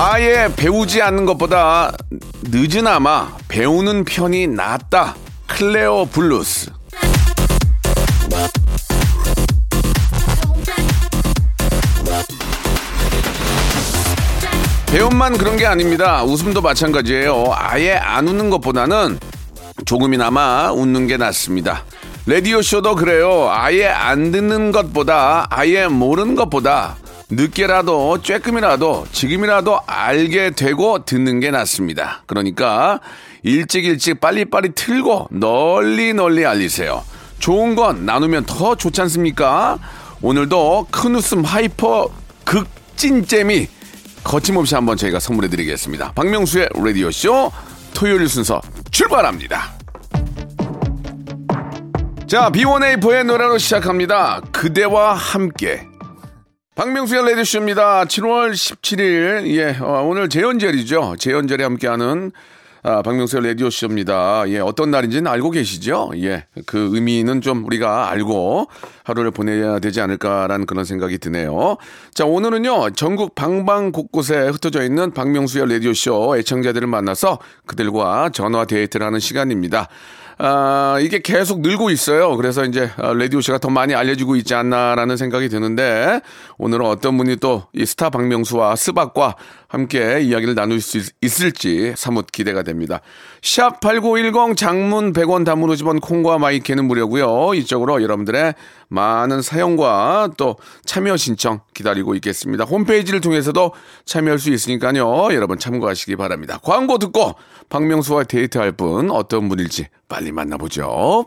아예 배우지 않는 것보다 늦으나마 배우는 편이 낫다 클레오불루스 배움만 그런 게 아닙니다. 웃음도 마찬가지예요. 아예 안 웃는 것보다는 조금이나마 웃는 게 낫습니다. 라디오 쇼도 그래요. 아예 안 듣는 것보다 아예 모르는 것보다 늦게라도 쬐끔이라도 지금이라도 알게 되고 듣는 게 낫습니다. 그러니까 일찍 일찍 빨리빨리 틀고 널리 널리 알리세요. 좋은 건 나누면 더 좋지 않습니까? 오늘도 큰 웃음 hyper 극찐잼이 거침없이 한번 저희가 선물해 드리겠습니다. 박명수의 라디오쇼 토요일 순서 출발합니다. 자, B1A4의 노래로 시작합니다. 그대와 함께. 박명수의 라디오쇼입니다. 7월 17일, 예, 어, 오늘 제헌절이죠. 제헌절에 함께하는 아, 박명수의 라디오쇼입니다. 예, 어떤 날인지는 알고 계시죠? 예, 그 의미는 좀 우리가 알고 하루를 보내야 되지 않을까라는 그런 생각이 드네요. 자, 오늘은요, 전국 방방곡곡에 흩어져 있는 박명수의 라디오쇼 애청자들을 만나서 그들과 전화 데이트를 하는 시간입니다. 아, 이게 계속 늘고 있어요. 그래서 이제 아, 라디오쇼가 더 많이 알려지고 있지 않나라는 생각이 드는데 오늘은 어떤 분이 또 이 스타 박명수와 스박과 함께 이야기를 나눌 수 있- 있을지 사뭇 기대가 됩니다. 샵 8910 장문 100원 단문 50원 콩과 마이케이는 무료고요. 이쪽으로 여러분들의 많은 사연과 또 참여 신청 기다리고 있겠습니다. 홈페이지를 통해서도 참여할 수 있으니까요. 여러분 참고하시기 바랍니다. 광고 듣고 박명수와 데이트할 분 어떤 분일지 빨리 만나보죠.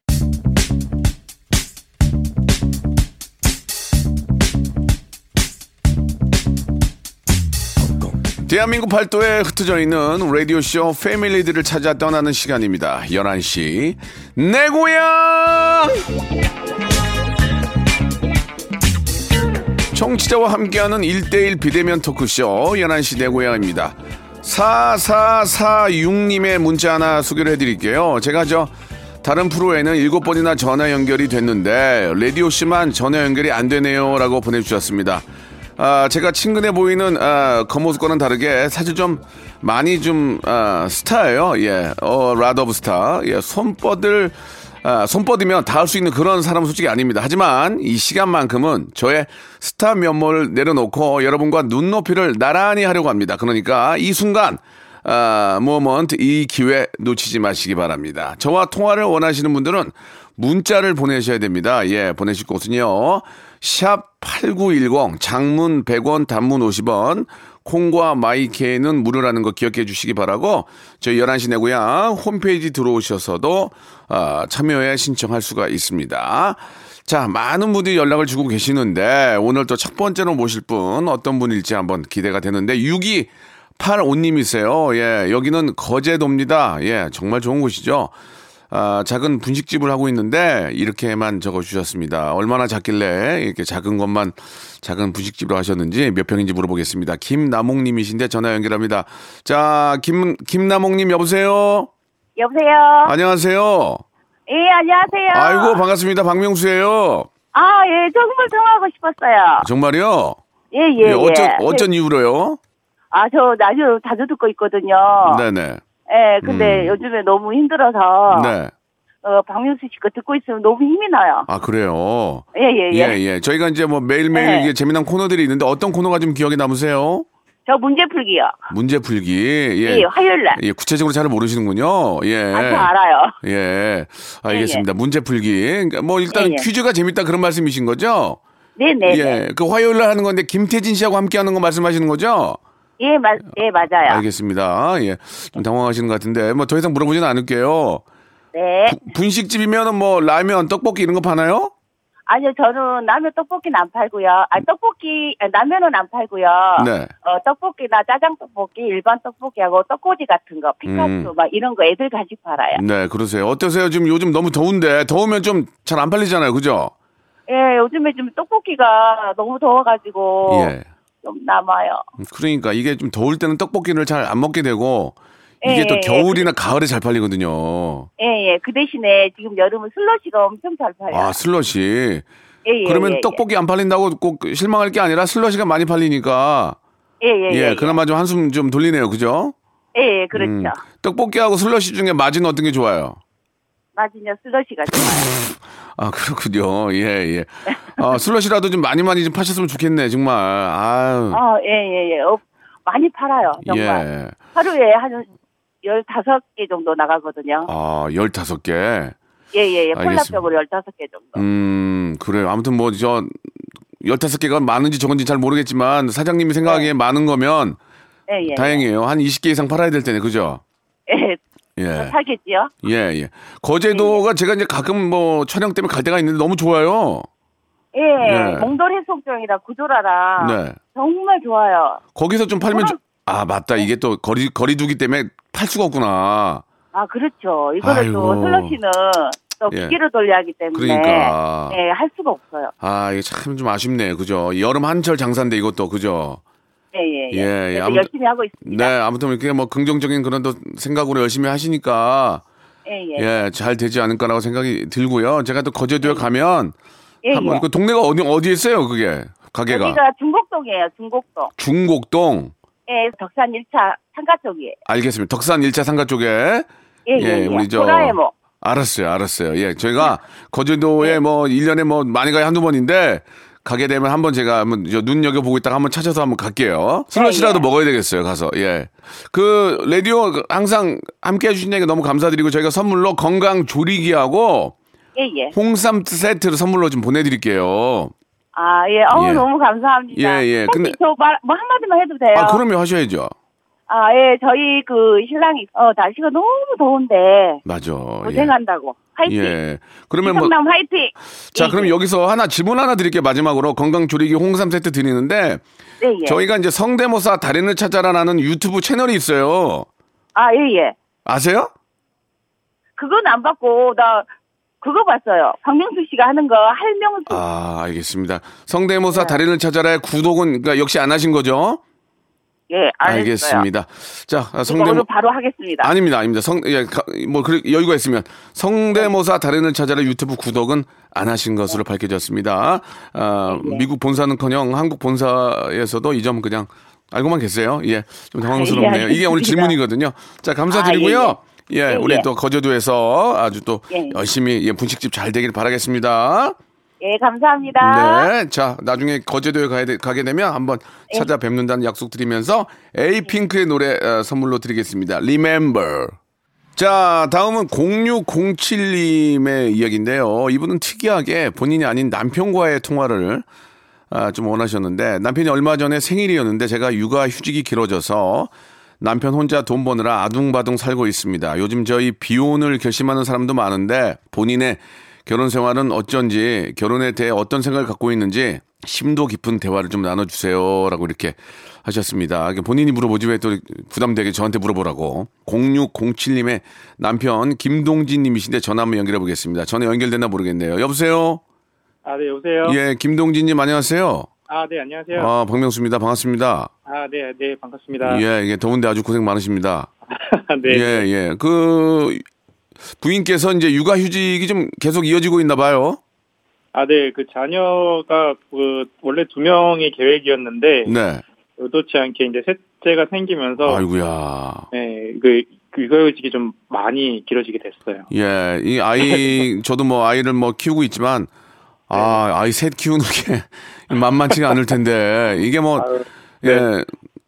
대한민국 팔도에 흩어져 있는 라디오쇼 패밀리들을 찾아 떠나는 시간입니다. 11시 내 고향! 청취자와 함께하는 1대1 비대면 토크쇼 11시 내 고향입니다. 4446님의 문자 하나 소개를 해드릴게요. 제가 저 다른 프로에는 7번이나 전화 연결이 됐는데 라디오쇼만 전화 연결이 안 되네요 라고 보내주셨습니다. 아, 제가 친근해 보이는 아, 겉모습과는 다르게 사실 좀 많이 좀 아, 스타예요. 예, 어, lot of star. 예, 손뻗을 아, 손 뻗으면 닿을 수 있는 그런 사람은 솔직히 아닙니다. 하지만 이 시간만큼은 저의 스타 면모를 내려놓고 여러분과 눈높이를 나란히 하려고 합니다. 그러니까 이 순간 아, moment 이 기회 놓치지 마시기 바랍니다. 저와 통화를 원하시는 분들은 문자를 보내셔야 됩니다. 예, 보내실 곳은요. 샵 8910 장문 100원 단문 50원 콩과 마이케이는 무료라는 거 기억해 주시기 바라고 저희 11시 내 고향 홈페이지 들어오셔서도 아, 참여에 신청할 수가 있습니다. 자, 많은 분들이 연락을 주고 계시는데 오늘 또 첫 번째로 모실 분 어떤 분일지 한번 기대가 되는데 6위 85님이세요. 예, 여기는 거제도입니다. 예, 정말 좋은 곳이죠. 아, 작은 분식집을 하고 있는데 이렇게만 적어 주셨습니다. 얼마나 작길래 이렇게 작은 것만 작은 분식집으로 하셨는지 몇 평인지 물어보겠습니다. 김나몽님이신데 전화 연결합니다. 자, 김 김나몽님 여보세요. 여보세요. 안녕하세요. 예, 안녕하세요. 아이고 반갑습니다. 박명수예요. 아, 예, 정말 통화하고 싶었어요. 정말요? 예, 예, 예. 어쩐 어쩐 이유로요? 아, 저 라디오 자주 듣고 있거든요. 네네. 예, 근데 음. 요즘에 너무 힘들어서 네. 어, 박명수 씨거 듣고 있으면 너무 힘이 나요. 아 그래요. 예, 예, 예. 예, 예. 저희가 이제 뭐 매일매일 네. 이게 재미난 코너들이 있는데 어떤 코너가 좀 기억에 남으세요? 저 문제 풀기요. 문제 풀기. 예. 예, 화요일 날. 예, 구체적으로 잘 모르시는군요. 예. 아, 저 알아요. 예. 알겠습니다. 문제 풀기. 그러니까 뭐 일단 예, 예. 퀴즈가 재밌다 그런 말씀이신 거죠? 네네. 예. 그 화요일 날 하는 건데 김태진 씨하고 함께 하는 거 말씀하시는 거죠? 예, 맞, 예, 맞아요. 알겠습니다. 예. 좀 당황하시는 것 같은데 뭐 더 이상 물어보지는 않을게요. 네. 분식집이면은 뭐 라면, 떡볶이 이런 거 파나요? 아니요, 저는 라면 떡볶이는 안 팔고요. 아, 떡볶이, 아, 라면은 안 팔고요. 네. 어, 떡볶이나 짜장 떡볶이, 일반 떡볶이하고 떡꼬지 같은 거, 피카츄 음. 막 이런 거 애들 간식 팔아요. 네, 그러세요. 어떠세요? 지금 요즘 너무 더운데 더우면 좀 잘 안 팔리잖아요. 그죠? 예, 요즘에 좀 떡볶이가 너무 더워가지고 예. 좀 남아요. 그러니까 이게 좀 더울 때는 떡볶이를 잘 안 먹게 되고 이게 예, 또 예, 겨울이나 가을에 잘 팔리거든요. 예, 예. 그 대신에 지금 여름은 슬러시가 엄청 잘 팔려요. 아, 슬러시. 예, 예, 그러면 예, 예. 떡볶이 안 팔린다고 꼭 실망할 게 아니라 슬러시가 많이 팔리니까 예, 예, 예, 예. 그나마 좀 한숨 좀 돌리네요. 그죠? 예, 예, 그렇죠. 음, 떡볶이하고 슬러시 중에 맛은 어떤 게 좋아요? 맞은요, 슬러시가 좋아요. 아, 그렇군요. 예, 예. 아, 슬러시라도 좀 많이 많이 좀 파셨으면 좋겠네, 정말. 아유. 어, 예, 예, 예. 어, 많이 팔아요, 정말. 예. 하루에 한 15개 정도 나가거든요. 아, 15개. 예, 예, 예. 콜라병으로 15개 정도. 음, 그래요. 아무튼 뭐, 저, 15개가 많은지 적은지 잘 모르겠지만, 사장님이 생각하기에 많은 거면 예, 예. 다행이에요. 한 20개 이상 팔아야 될 테네, 그죠? 예, 예. 사겠지요? 예, 예. 거제도가 제가 이제 가끔 뭐 촬영 때문에 갈 때가 있는데 너무 좋아요. 예, 예. 몽돌 해수욕장이라 구조라라. 네. 정말 좋아요. 거기서 좀 팔면, 좀- 아, 맞다. 이게 또 거리, 거리두기 때문에 팔 수가 없구나. 아, 그렇죠. 이거를 또 아이고. 슬러시는 또 예. 기계로 돌려야 하기 때문에. 그러니까. 예, 할 수가 없어요. 아, 이게 참 좀 아쉽네. 그죠? 여름 한철 장사인데 이것도, 그죠? 예, 예, 예. 예, 예. 아무튼- 열심히 하고 있습니다. 네, 아무튼 이렇게 뭐 긍정적인 그런 또 생각으로 열심히 하시니까 예, 예. 예, 잘 되지 않을까라고 생각이 들고요. 제가 또 거제도에 가면 예, 한번 예. 그 동네가 어디 어디에 있어요, 그게 가게가 여기가 중곡동이에요, 중곡동. 중곡동. 예, 덕산 1차 상가 쪽이에요. 알겠습니다. 덕산 1차 상가 쪽에 예, 예, 예. 우리 저 호라에모. 알았어요, 알았어요. 예, 저희가 거제도에 뭐 1년에 뭐 많이 가요 한두 번인데 가게 되면 한번 제가 한번 저 눈여겨 보고 있다가 한번 찾아서 한번 갈게요. 슬러시라도 예. 먹어야 되겠어요, 가서. 예. 그 라디오 항상 함께 해 주시니까 너무 감사드리고 저희가 선물로 건강 조리기하고 예, 예. 홍삼 세트를 선물로 좀 보내 드릴게요. 아, 예. 어우, 예. 너무 감사합니다. 예, 예. 근데- 저 말, 뭐 한마디만 해도 돼요? 아, 그러면 하셔야죠. 아, 예. 저희 그 신랑이, 어, 날씨가 너무 더운데, 맞아. 고생한다고. 화이팅. 예. 예. 그러면 뭐 성남 화이팅. 자, 예, 그럼 예. 여기서 하나 질문 하나 드릴게요. 마지막으로 건강 조리기 홍삼 세트 드리는데 네, 예. 저희가 이제 성대모사 달인을 찾아라라는 유튜브 채널이 있어요. 아, 예, 예. 아세요? 그건 안 받고, 나, 그거 봤어요. 박명수 씨가 하는 거, 할명수. 아, 알겠습니다. 성대모사 달인을 찾아라의 구독은 그러니까 역시 안 하신 거죠? 예, 안 했어요. 알겠습니다. 자, 아, 이거 성대모 오늘 바로 하겠습니다. 아닙니다, 아닙니다. 성, 예, 가- 뭐, 그, 여유가 있으면. 성대모사 달인을 찾아라 유튜브 구독은 안 하신 것으로 밝혀졌습니다. 아, 네. 미국 본사는 커녕 한국 본사에서도 이 점 그냥 알고만 계세요. 예, 좀 당황스럽네요. 예, 이게 오늘 알겠습니다. 질문이거든요. 자, 감사드리고요. 예, 예, 우리 예. 또 거제도에서 아주 또 예. 열심히 예, 분식집 잘 되길 바라겠습니다. 예, 감사합니다. 네. 자, 나중에 거제도에 가야 돼- 가게 되면 한번 예. 찾아뵙는다는 약속 드리면서 에이핑크의 노래 어, 선물로 드리겠습니다. Remember. 자, 다음은 0607님의 이야기인데요. 이분은 특이하게 본인이 아닌 남편과의 통화를 아, 좀 원하셨는데 남편이 얼마 전에 생일이었는데 제가 육아 휴직이 길어져서 남편 혼자 돈 버느라 아둥바둥 살고 있습니다. 요즘 저희 비혼을 결심하는 사람도 많은데 본인의 결혼 생활은 어쩐지 결혼에 대해 어떤 생각을 갖고 있는지 심도 깊은 대화를 좀 나눠주세요라고 이렇게 하셨습니다. 본인이 물어보지 왜 또 부담되게 저한테 물어보라고. 0607님의 남편 김동진님이신데 전화 한번 연결해 보겠습니다. 전화 연결됐나 모르겠네요. 여보세요. 아, 네, 여보세요? 예, 김동진님 안녕하세요. 아, 네, 안녕하세요. 아, 박명수입니다. 반갑습니다. 아, 네, 네, 반갑습니다. 예, 이게 더운데 아주 고생 많으십니다. 네. 예, 예. 그 부인께서 이제 육아 휴직이 좀 계속 이어지고 있나 봐요. 아, 네, 그 자녀가 그 원래 두 명의 계획이었는데 네. 의도치 않게 이제 셋째가 생기면서 아이고야. 네, 그 육아휴직이 좀 많이 길어지게 됐어요. 예, 이 아이 저도 뭐 아이를 뭐 키우고 있지만 아, 아이 셋 키우는 게 만만치가 않을 텐데 이게 뭐 아유, 예.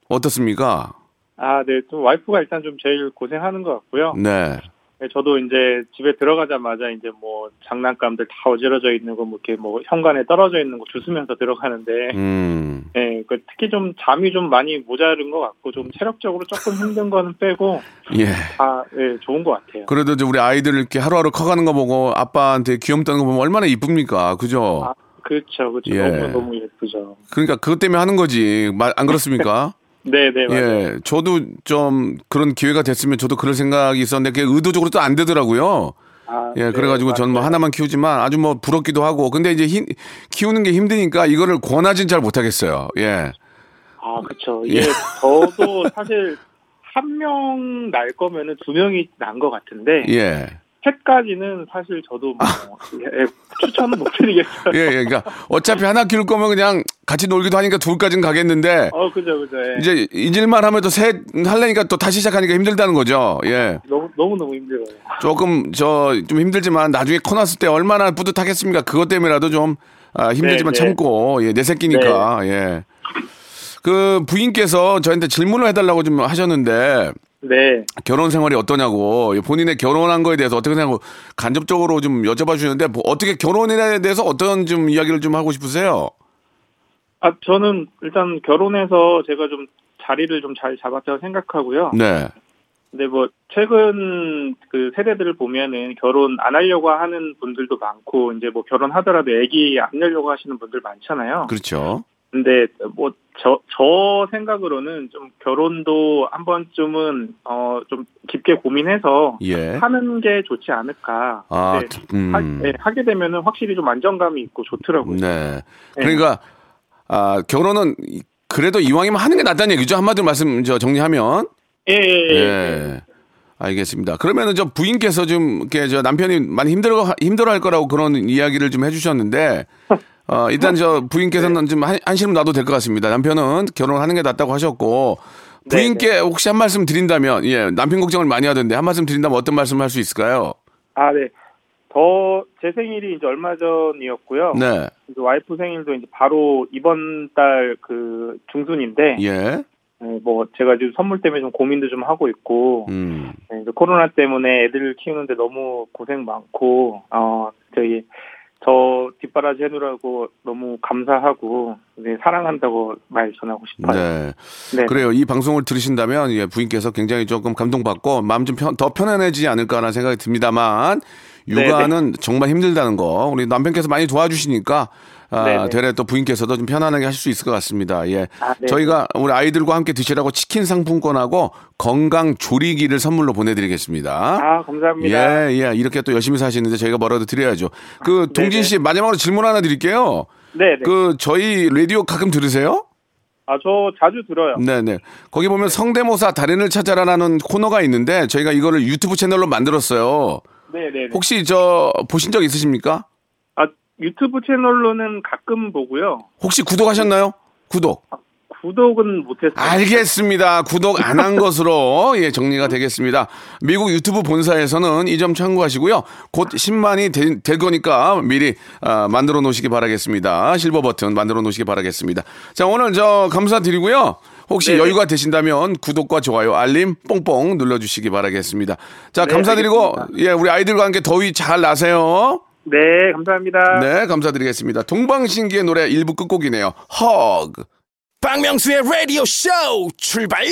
어떻습니까? 아, 네. 좀 와이프가 일단 좀 제일 고생하는 것 같고요. 네. 네, 저도 이제 집에 들어가자마자 이제 뭐 장난감들 다 어지러져 있는 거, 뭐 이렇게 뭐 현관에 떨어져 있는 거 주스면서 들어가는데, 음. 네, 그 특히 좀 잠이 좀 많이 모자른 것 같고 좀 체력적으로 조금 힘든 거는 빼고 예. 다 네, 좋은 것 같아요. 그래도 이제 우리 아이들 이렇게 하루하루 커가는 거 보고 아빠한테 귀염다는 거 보면 얼마나 이쁩니까? 그죠? 아, 그렇죠, 그렇죠. 예. 너무 너무 예쁘죠. 그러니까 그것 때문에 하는 거지. 마- 안 그렇습니까? 네, 네, 맞아요. 예. 저도 좀 그런 기회가 됐으면 저도 그럴 생각이 있었는데 그게 의도적으로 또 안 되더라고요. 아, 예, 네, 그래가지고 저는 뭐. 하나만 키우지만 아주 뭐 부럽기도 하고. 근데 이제 힘- 키우는 게 힘드니까 이거를 권하진 잘 못하겠어요. 예. 아, 그렇죠. 예. 저도 사실 한 명 날 거면은 두 명이 난 것 같은데 예. 셋까지는 사실 저도 뭐 예, 추천은 못 드리겠어요. 예, 예. 그러니까 어차피 하나 키울 거면 그냥 같이 놀기도 하니까 둘까지는 가겠는데 어, 그죠, 그죠. 예. 이제 잊을만 하면 또셋 하려니까 또 다시 시작하니까 힘들다는 거죠. 예. 너무 너무 너무 힘들어요. 조금 저 좀 힘들지만 나중에 커 났을 때 얼마나 뿌듯하겠습니까? 그것 때문에라도 좀 아, 힘들지만 네, 네. 참고 예, 내 새끼니까 예. 그 부인께서 저한테 질문을 해달라고 좀 하셨는데 네. 결혼 생활이 어떠냐고 본인의 결혼한 거에 대해서 어떻게 생각하고 간접적으로 좀 여쭤봐 주셨는데 뭐 어떻게 결혼에 대해서 어떤 좀 이야기를 좀 하고 싶으세요? 아, 저는 일단 결혼해서 제가 좀 자리를 좀 잘 잡았다고 생각하고요. 네, 근데 뭐 최근 그 세대들을 보면은 결혼 안 하려고 하는 분들도 많고 이제 뭐 결혼하더라도 아기 안 내려고 하시는 분들 많잖아요. 그렇죠. 근데 뭐 저 저 생각으로는 좀 결혼도 한 번쯤은 어 좀 깊게 고민해서 예. 하는 게 좋지 않을까. 아, 네, 음. 하, 네, 하게 되면은 확실히 좀 안정감이 있고 좋더라고요. 네. 그러니까 아 결혼은 그래도 이왕이면 하는 게 낫다는 얘기죠. 한마디로 말씀 저 정리하면. 예, 예, 예. 예. 알겠습니다. 그러면은 저 부인께서 좀 이렇게 저 남편이 많이 힘들어 힘들어할 거라고 그런 이야기를 좀 해주셨는데 어 일단 저 부인께서는 좀 한, 한시름 놔도 될 것 같습니다. 남편은 결혼하는 게 낫다고 하셨고 부인께 혹시 한 말씀 드린다면 예 남편 걱정을 많이 하던데 한 말씀 드린다면 어떤 말씀 할수 있을까요? 아, 네. 더 제 생일이 이제 얼마 전이었고요. 네. 이제 와이프 생일도 이제 바로 이번 달 그 중순인데, 예. 네, 뭐 제가 지금 선물 때문에 좀 고민도 좀 하고 있고, 음. 네, 이제 코로나 때문에 애들을 키우는데 너무 고생 많고, 어 저기 저 뒷바라지 해놓으라고 너무 감사하고, 네, 사랑한다고 말 전하고 싶어요. 네. 네. 그래요. 이 방송을 들으신다면 예, 부인께서 굉장히 조금 감동받고 마음 좀 더 편안해지지 않을까라는 생각이 듭니다만 육아는 정말 힘들다는 거 우리 남편께서 많이 도와주시니까 아, 네네. 되레 또 부인께서도 좀 편안하게 하실 수 있을 것 같습니다. 예. 아, 네. 저희가 우리 아이들과 함께 드시라고 치킨 상품권하고 건강 조리기를 선물로 보내드리겠습니다. 아, 감사합니다. 예, 예. 이렇게 또 열심히 사시는데 저희가 뭐라도 드려야죠. 그 동진 네네. 씨 마지막으로 질문 하나 드릴게요. 네, 네. 그 저희 라디오 가끔 들으세요? 아, 저 자주 들어요. 네네. 거기 보면 성대모사 달인을 찾아라라는 코너가 있는데 저희가 이거를 유튜브 채널로 만들었어요. 네, 네. 네. 혹시 저 보신 적 있으십니까? 아, 유튜브 채널로는 가끔 보고요. 혹시 구독하셨나요? 구독. 구독은 못했어요. 알겠습니다. 구독 안 한 것으로 예 정리가 되겠습니다. 미국 유튜브 본사에서는 이 점 참고하시고요. 곧 10만이 되- 될 거니까 미리 아, 만들어 놓으시기 바라겠습니다. 실버 버튼 만들어 놓으시기 바라겠습니다. 자 오늘 저 감사드리고요. 혹시 네네. 여유가 되신다면 구독과 좋아요, 알림 뽕뽕 눌러주시기 바라겠습니다. 자 네, 감사드리고 알겠습니다. 예 우리 아이들과 함께 더위 잘 나세요. 네, 감사합니다. 네 감사드리겠습니다. 동방신기의 노래 일부 끝곡이네요. 허그. 박명수의 라디오 쇼 출발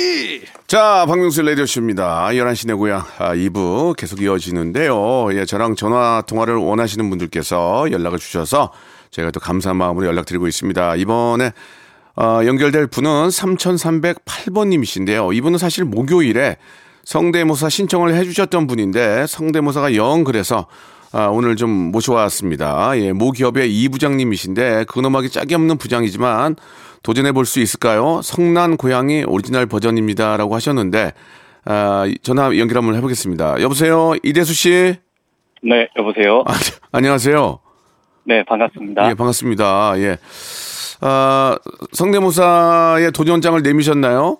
자, 박명수 라디오 쇼입니다. 11시 내 고향 아, 2부 계속 이어지는데요. 예, 저랑 전화 통화를 원하시는 분들께서 연락을 주셔서 제가 또 감사한 마음으로 연락드리고 있습니다. 이번에 어, 연결될 분은 3308번님이신데요. 이분은 사실 목요일에 성대모사 신청을 해주셨던 분인데 성대모사가 영 그래서 아, 오늘 좀 모셔왔습니다. 예, 모 기업의 이 부장님이신데 근엄하기 짝이 없는 부장이지만 도전해 볼 수 있을까요? 성난 고양이 오리지널 버전입니다라고 하셨는데 아, 전화 연결 한번 해보겠습니다. 여보세요, 이대수 씨. 네, 여보세요. 아, 안녕하세요. 네, 반갑습니다. 예, 반갑습니다. 예. 아, 성대모사에 도전장을 내미셨나요?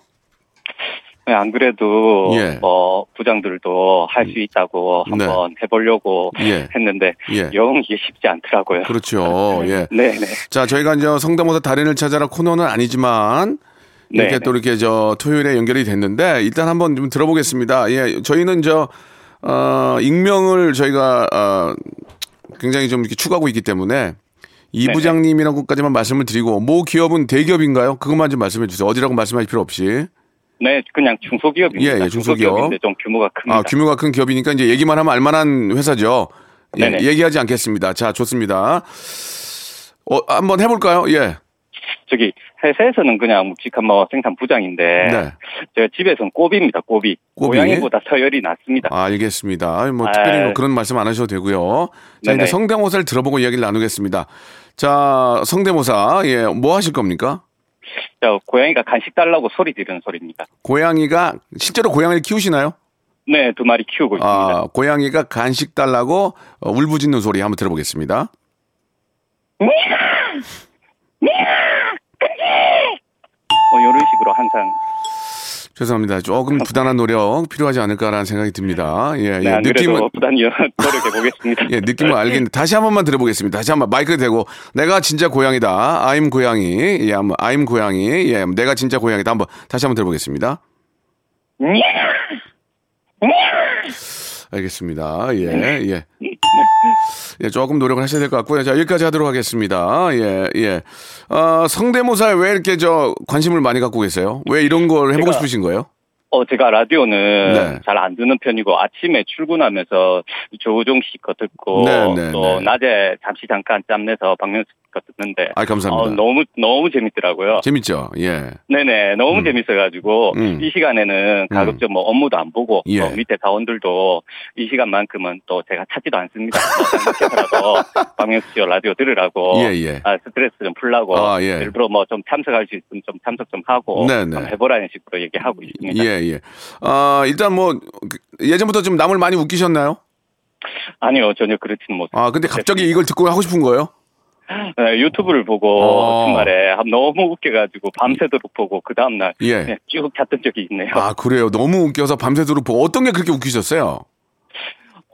네, 안 그래도 예. 뭐 부장들도 할 수 있다고 네. 한번 해보려고 예. 했는데 예. 영 이게 쉽지 않더라고요. 그렇죠. 예. 네, 네, 자, 저희가 이제 성대모사 달인을 찾아라 코너는 아니지만 이렇게 네, 또 이렇게 저 토요일에 연결이 됐는데 일단 한번 좀 들어보겠습니다. 예, 저희는 저 어, 익명을 저희가 어, 굉장히 좀 이렇게 추구하고 있기 때문에 이 네네. 부장님이라고까지만 말씀을 드리고 모 기업은 대기업인가요? 그것만 좀 말씀해 주세요. 어디라고 말씀하실 필요 없이. 네, 그냥 중소기업입니다. 예, 예, 중소기업. 중소기업인데 좀 규모가 큽니다. 아, 규모가 큰 기업이니까 이제 얘기만 하면 알만한 회사죠. 예, 네네. 얘기하지 않겠습니다. 자, 좋습니다. 어, 한번 해볼까요? 예. 저기 회사에서는 그냥 묵직한 뭐 생산 부장인데 네. 제가 집에서는 꼬비입니다. 꼬비. 꼬비? 고양이보다 서열이 낮습니다. 아, 알겠습니다. 뭐 아, 특별히 뭐 그런 말씀 안 하셔도 되고요. 자, 네네. 이제 성대모사를 들어보고 이야기를 나누겠습니다. 자, 성대모사, 예, 뭐 하실 겁니까? 저 고양이가 간식 달라고 소리 지르는 소리입니다. 고양이가, 실제로 고양이를 키우시나요? 네, 두 마리 키우고 있습니다. 아, 고양이가 간식 달라고 어, 울부짖는 소리 한번 들어보겠습니다. 뭐 이런 식으로 항상 죄송합니다. 조금 부단한 노력 필요하지 않을까라는 생각이 듭니다. 예, 네, 예. 안 느낌은, 부단히 노력해 보겠습니다. 예, 느낌을 알겠는데 다시 한 번만 들어보겠습니다. 다시 한 번 마이크 대고 내가 진짜 고양이다. I'm 고양이. 예, 한번 I'm 고양이. 예, 내가 진짜 고양이다. 한번 다시 한번 들어보겠습니다. 알겠습니다. 예, 예. 예, 조금 노력을 하셔야 될 것 같고요. 자, 여기까지 하도록 하겠습니다. 예, 예. 어, 성대모사에 왜 이렇게 저 관심을 많이 갖고 계세요? 왜 이런 걸 해보고 제가- 싶으신 거예요? 어, 제가 라디오는 네. 잘안 듣는 편이고 아침에 출근하면서 조우종 씨거 듣고 네, 네, 또 네. 낮에 잠시 잠깐 짬내서 박명수 씨거 듣는데 아, 감사합니다. 어, 너무 너무 재밌더라고요. 재밌죠? 예. 네네 너무 음. 재밌어가지고 음. 이 시간에는 가급적 뭐 업무도 안 보고 예. 또 밑에 사원들도 이 시간만큼은 또 제가 찾지도 않습니다. 밖에서라도 박명수 씨 라디오 들으라고 예, 예. 아, 스트레스 좀 풀라고 아, 예. 일부러 뭐 좀 참석할 수 있으면 좀 참석 좀 하고 네네. 한번 해보라는 식으로 얘기하고 있습니다. 예, 예. 아, 일단 뭐, 그, 예전부터 좀 남을 많이 웃기셨나요? 아니요 전혀 그렇지는 못해요. 아, 근데 갑자기 이걸 듣고 하고 싶은 거예요? 네, 유튜브를 보고 어. 주말에 한- 너무 웃겨가지고 밤새도록 보고 그 다음날 예. 쭉 잤던 적이 있네요. 아, 그래요. 너무 웃겨서 밤새도록 보고 어떤 게 그렇게 웃기셨어요?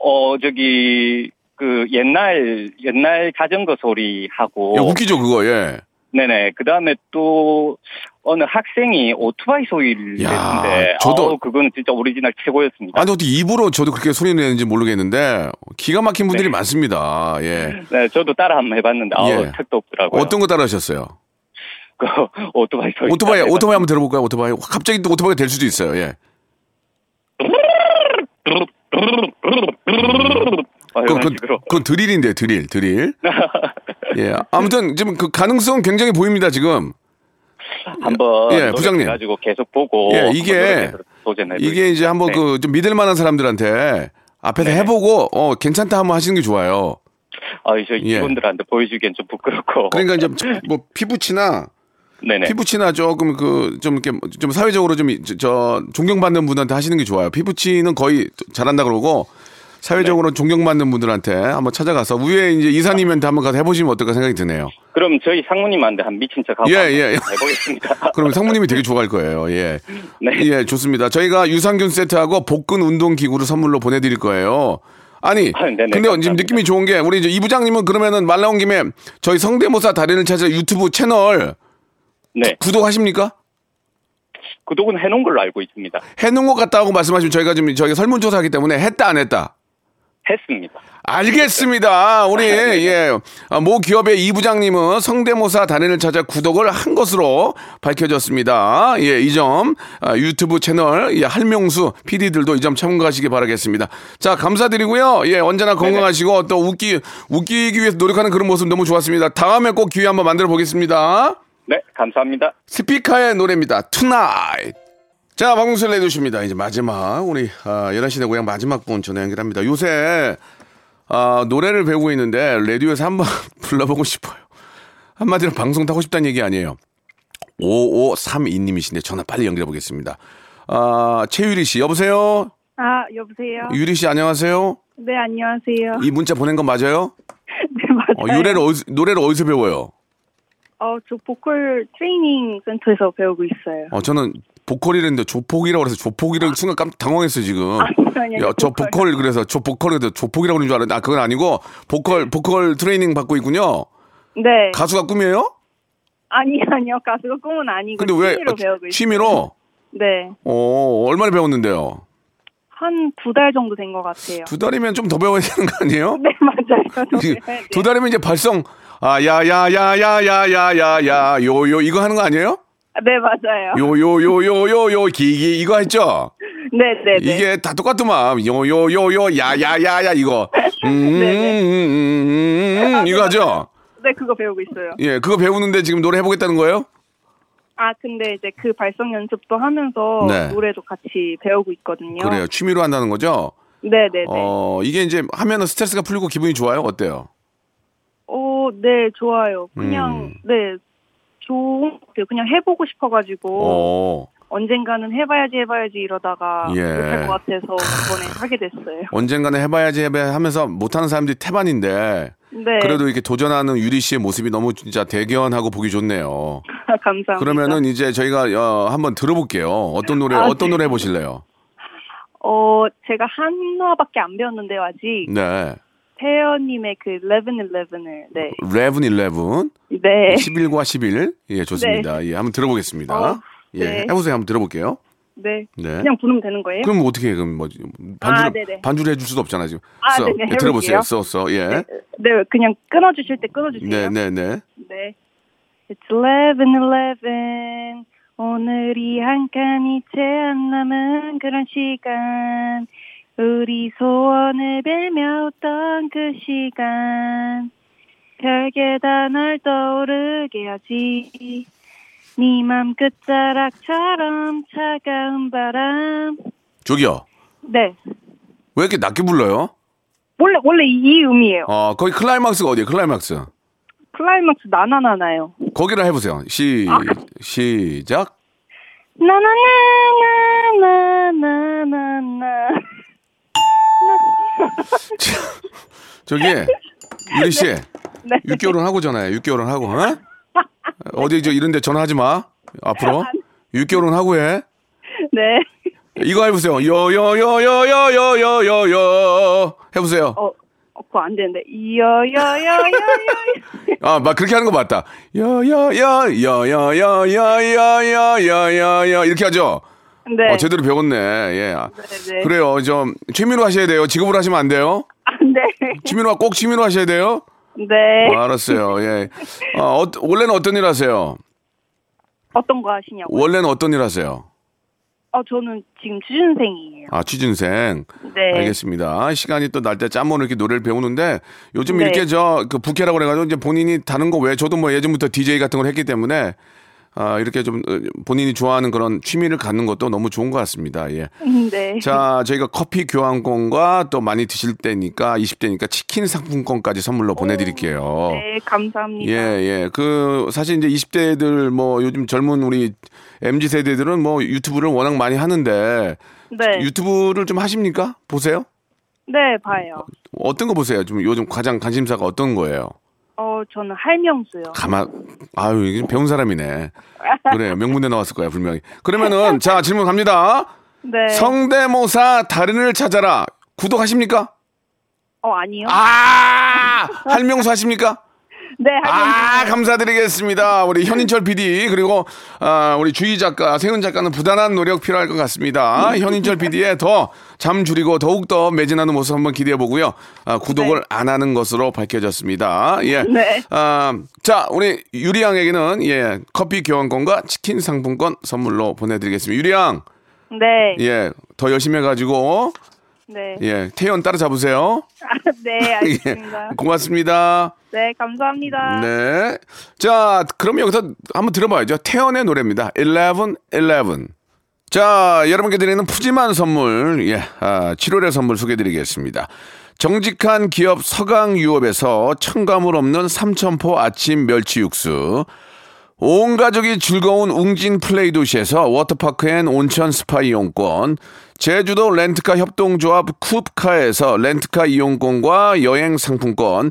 어 저기 그 옛날 옛날 자전거 소리 하고 예, 웃기죠, 그거, 예. 네네 그 다음에 또 어느 학생이 오토바이 소리를 야, 냈는데 저도- 어우, 그거는 진짜 오리지널 최고였습니다. 아니, 어떻게 입으로 저도 그렇게 소리 내는지 모르겠는데, 기가 막힌 분들이 네. 많습니다. 예. 네 저도 따라 한번 해봤는데 아우 예. 택도 없더라고요. 어떤 거 따라 하셨어요? 그 오토바이 소리 오토바이, 오토바이 한번 들어볼까요? 오토바이. 갑자기 또 오토바이가 될 수도 있어요, 예. 어, 그, 이런 그, 식으로 그건 드릴인데, 드릴, 드릴. 예. 아무튼 지금 그 가능성 굉장히 보입니다, 지금. 한번 예, 부장님. 가지고 계속 보고 예, 이게- 이게 이제 한번 네. 그좀 믿을 만한 사람들한테 앞에서 네. 해보고 어 괜찮다 한번 하시는 게 좋아요. 아, 저 예. 이분들한테 보여주기엔 좀 부끄럽고. 그러니까 이제 뭐 피부치나 네네. 피부치나 조금 그 좀 이렇게 좀 사회적으로 좀 저 존경받는 분한테 하시는 게 좋아요. 피부치는 거의 잘한다 그러고 사회적으로 네. 존경받는 분들한테 한번 찾아가서 위에 이제 이사님한테 한번 가서 해보시면 어떨까 생각이 드네요. 그럼 저희 상무님한테 한 미친 척 하고 예, 한번 예. 해보겠습니다. 그럼 상무님이 되게 좋아할 거예요. 예. 네. 예, 좋습니다. 저희가 유산균 세트하고 복근 운동 기구를 선물로 보내드릴 거예요. 아니, 아, 네네, 근데 지금 감사합니다. 느낌이 좋은 게 우리 이제 이 부장님은 그러면은 말 나온 김에 저희 성대모사 달인을 찾아 유튜브 채널 네. 구독하십니까? 구독은 해놓은 걸로 알고 있습니다. 해놓은 것 같다고 말씀하시면 저희가 지금 저희가 설문조사하기 때문에 했다 안 했다. 했습니다. 알겠습니다. 우리 예, 아, 모 기업의 이 부장님은 성대모사 달인을 찾아 구독을 한 것으로 밝혀졌습니다. 예, 이점 아, 유튜브 채널 예, 할명수 PD들도 이 점 참고하시기 바라겠습니다. 자, 감사드리고요. 예, 언제나 건강하시고 또 웃기 웃기기 위해서 노력하는 그런 모습 너무 좋았습니다. 다음에 꼭 기회 한번 만들어 보겠습니다. 네, 감사합니다. 스피카의 노래입니다. Tonight. 자, 박명수 레디오십니다. 이제 마지막, 우리, 아, 11시 내 고향 마지막 분 전화 연결합니다. 요새, 아, 노래를 배우고 있는데, 라디오에서 한번 불러보고 싶어요. 한마디로 방송 타고 싶다는 얘기 아니에요. 5532님이신데 전화 빨리 연결해 보겠습니다. 아, 최유리 씨, 여보세요? 아, 여보세요? 유리 씨, 안녕하세요? 네, 안녕하세요. 이 문자 보낸 건 맞아요? 네, 맞아요. 어, 노래를, 어디서, 노래를 어디서 배워요? 어, 저 보컬 트레이닝 센터에서 배우고 있어요. 어, 저는 보컬이랬는데 조폭이라고 해서 조폭이라는 아. 순간 깜 당황했어요 지금. 아니요, 저 보컬. 보컬 그래서 저 보컬에도 조폭이라고 그러는 줄 알았는데 아 그건 아니고 보컬 보컬 트레이닝 받고 있군요. 네. 가수가 꿈이에요? 아니 아니요 가수가 꿈은 아니고 근데 왜 취미로 아, 배우고 있어요. 취미로? 네. 어 얼마나 배웠는데요? 한 두 달 정도 된 것 같아요. 두 달이면 좀 더 배워야 되는 거 아니에요? 네 맞아요. 두 달. 그 두 달이면 이제 발성 아 야 야 야 야 야 야 야야 요요 이거 하는 거 아니에요? 네 맞아요. 요, 요, 요, 요, 요, 요, 기기, 이거 했죠? 네네네. 이게 다 똑같더만. 요, 요, 요, 요, 야, 야, 야, 야, 이거. 음, 음, 네네. 음, 음, 음, 이거 하죠? 네 그거 배우고 있어요. 예, 그거 배우는데 지금 노래 해보겠다는 거예요? 아 근데 이제 그 발성 연습도 하면서 네. 노래도 같이 배우고 있거든요. 그래요. 취미로 한다는 거죠? 네 네 네. 어, 이게 이제 하면은 스트레스가 풀리고 기분이 좋아요? 어때요? 어, 네, 좋아요. 그냥, 음. 네, 좋은 것 같아요. 그냥 해보고 싶어가지고, 어, 언젠가는 해봐야지 해봐야지 이러다가 예. 못할 것 같아서 이번에 하게 됐어요. 언젠가는 해봐야지 해봐야 하면서 못하는 사람들이 태반인데, 네, 그래도 이렇게 도전하는 유리 씨의 모습이 너무 진짜 대견하고 보기 좋네요. 감사합니다. 그러면은 이제 저희가 어, 한번 들어볼게요. 어떤 노래 아, 어떤 네. 노래 해보실래요? 어, 제가 한화밖에 안 배웠는데요, 아직. 네, 태연님의 그 1111을, 네. 레븐 일레븐 네. 11과 11. 예, 좋습니다. 예, 한번 들어보겠습니다. 어, 예, 네. 해보세요. 한번 들어볼게요. 네. 네. 그냥 부르면 되는 거예요? 그럼 뭐 어떻게 해? 그럼 뭐 반주 아. 반주를 해줄 수도 없잖아 지금. 아, 써. 네네, 예, 들어보세요. 해볼게요. 써, 써. 예. 네, 그냥 끊어주실 때 끊어주세요. 네, 네, 네. 네. It's 11:11 오늘이 한 칸이 채 안 남은 그런 시간 우리 소원을 빌며 웃던 그 시간 별게 다 널 떠오르게 하지 네맘 끝자락처럼 차가운 바람 저기요. 네 왜 이렇게 낮게 불러요? 원래 원래 이 음이에요 어, 거기 클라이막스가 어디예요? 클라이막스. 클라이막스 나나나나요 거기를 해보세요. 시 아. 시작. 나나나나나나나나 저기 유리 씨. 네. 6개월은 하고 전화해. 6개월은 하고. 어? 어디 저 이런 데 전화하지 마. 앞으로. 6개월은 하고 해. 네. 이거 해보세요. 요요요요요요요요 해보세요. 어, 어, 그거 안 되는데. 여여여여여. 아, 막 그렇게 하는 거 맞다. 야야야야야야야야야야야 이렇게 하죠. 네. 어, 제대로 배웠네. 예. 네. 그래요. 좀 취미로 하셔야 돼요. 직업으로 하시면 안 돼요. 아, 네. 취미로 꼭 취미로 하셔야 돼요. 네. 어, 알았어요. 예. 어, 어, 원래는 어떤 일 하세요? 어떤 거 하시냐고. 원래는 어떤 일 하세요? 어, 저는 지금 취준생이에요. 아, 취준생. 네. 알겠습니다. 시간이 또 날 때 짬모는 이렇게 노래를 배우는데 요즘 네. 이렇게 저 그 부캐라고 그래가지고 이제 본인이 다른 거 왜 저도 뭐 예전부터 DJ 같은 걸 했기 때문에 아, 이렇게 좀 어, 본인이 좋아하는 그런 취미를 갖는 것도 너무 좋은 것 같습니다. 예. 네. 자, 저희가 커피 교환권과 또 많이 드실 때니까 20대니까 치킨 상품권까지 선물로 보내드릴게요. 네, 감사합니다. 예, 예. 그, 사실 이제 20대들 뭐 요즘 젊은 우리 MZ 세대들은 뭐 유튜브를 워낙 많이 하는데 네. 유튜브를 좀 하십니까? 보세요? 네, 봐요. 어떤 거 보세요? 좀 요즘 가장 관심사가 어떤 거예요? 어, 저는 할명수요. 가만, 아유, 이게 배운 사람이네. 그래요. 명문대 나왔을 거야, 분명히. 그러면은, 자, 질문 갑니다. 네. 성대모사 달인을 찾아라. 구독하십니까? 어, 아니요. 아! 할명수 하십니까? 네. 아, 감사드리겠습니다. 우리 현인철 PD, 그리고, 아, 우리 주희 작가, 세훈 작가는 부단한 노력 필요할 것 같습니다. 현인철 PD의 더 잠 줄이고 더욱 더 매진하는 모습 한번 기대해 보고요. 아, 구독을 네. 안 하는 것으로 밝혀졌습니다. 예. 네. 아, 자, 우리 유리 양에게는, 예, 커피 교환권과 치킨 상품권 선물로 보내 드리겠습니다. 유리 양, 네. 예, 더 열심히 해 가지고, 네. 예, 태연 따라잡으세요. 아, 네, 알겠습니다. 예, 고맙습니다. 네, 감사합니다. 네. 자, 그럼 여기서 한번 들어봐야죠. 태연의 노래입니다. 11, 11. 자, 여러분께 드리는 푸짐한 선물, 예, 아, 7월의 선물 소개드리겠습니다. 정직한 기업 서강유업에서 첨가물 없는 삼천포 아침 멸치 육수. 온 가족이 즐거운 웅진 플레이 도시에서 워터파크 and 온천 스파 이용권, 제주도 렌트카 협동조합 쿱카에서 렌트카 이용권과 여행 상품권,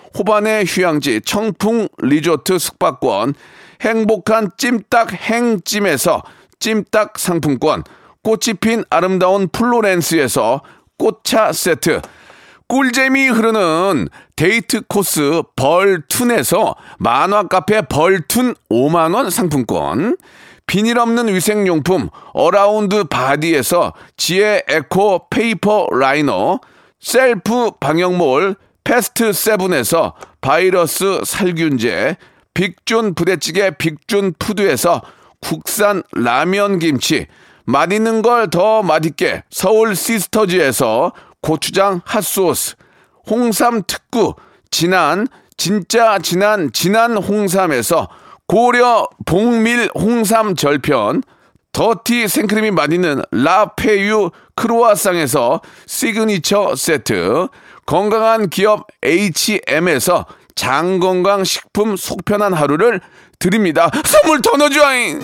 호반의 휴양지 청풍 리조트 숙박권, 행복한 찜닭 행찜에서 찜닭 상품권, 꽃이 핀 아름다운 플로렌스에서 꽃차 세트, 꿀잼이 흐르는 데이트 코스 벌툰에서 만화 카페 벌툰 5만원 상품권, 비닐 없는 위생용품 어라운드 바디에서 지혜 에코 페이퍼 라이너, 셀프 방역몰 패스트 세븐에서 바이러스 살균제, 빅준 부대찌개 빅준 푸드에서 국산 라면 김치, 맛있는 걸 더 맛있게 서울 시스터즈에서 고추장 핫소스, 홍삼 특구, 진한, 진짜 진한, 진한 홍삼에서 고려 봉밀 홍삼 절편, 더티 생크림이 맛있는 라페유 크로아상에서 시그니처 세트, 건강한 기업 H&M에서 장건강 식품 속편한 하루를 드립니다. 선물 더 넣어줘잉!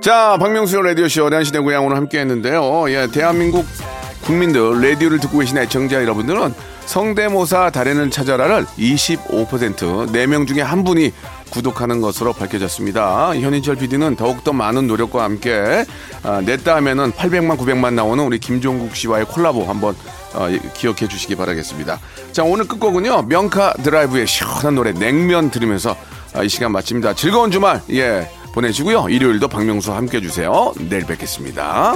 자, 박명수의 라디오쇼 대한시대 고향 오늘 함께 했는데요. 예, 대한민국 국민들, 라디오를 듣고 계신 애청자 여러분들은 성대모사 달인을 찾아라를 25% 4명 중에 한 분이 구독하는 것으로 밝혀졌습니다. 현인철 PD는 더욱더 많은 노력과 함께 아, 냈다 하면은 800만, 900만 나오는 우리 김종국 씨와의 콜라보 한번 어, 기억해 주시기 바라겠습니다. 자, 오늘 끝곡은요. 명카 드라이브의 시원한 노래 냉면 들으면서 아, 이 시간 마칩니다. 즐거운 주말, 예, 보내시고요. 일요일도 박명수와 함께 해주세요. 내일 뵙겠습니다.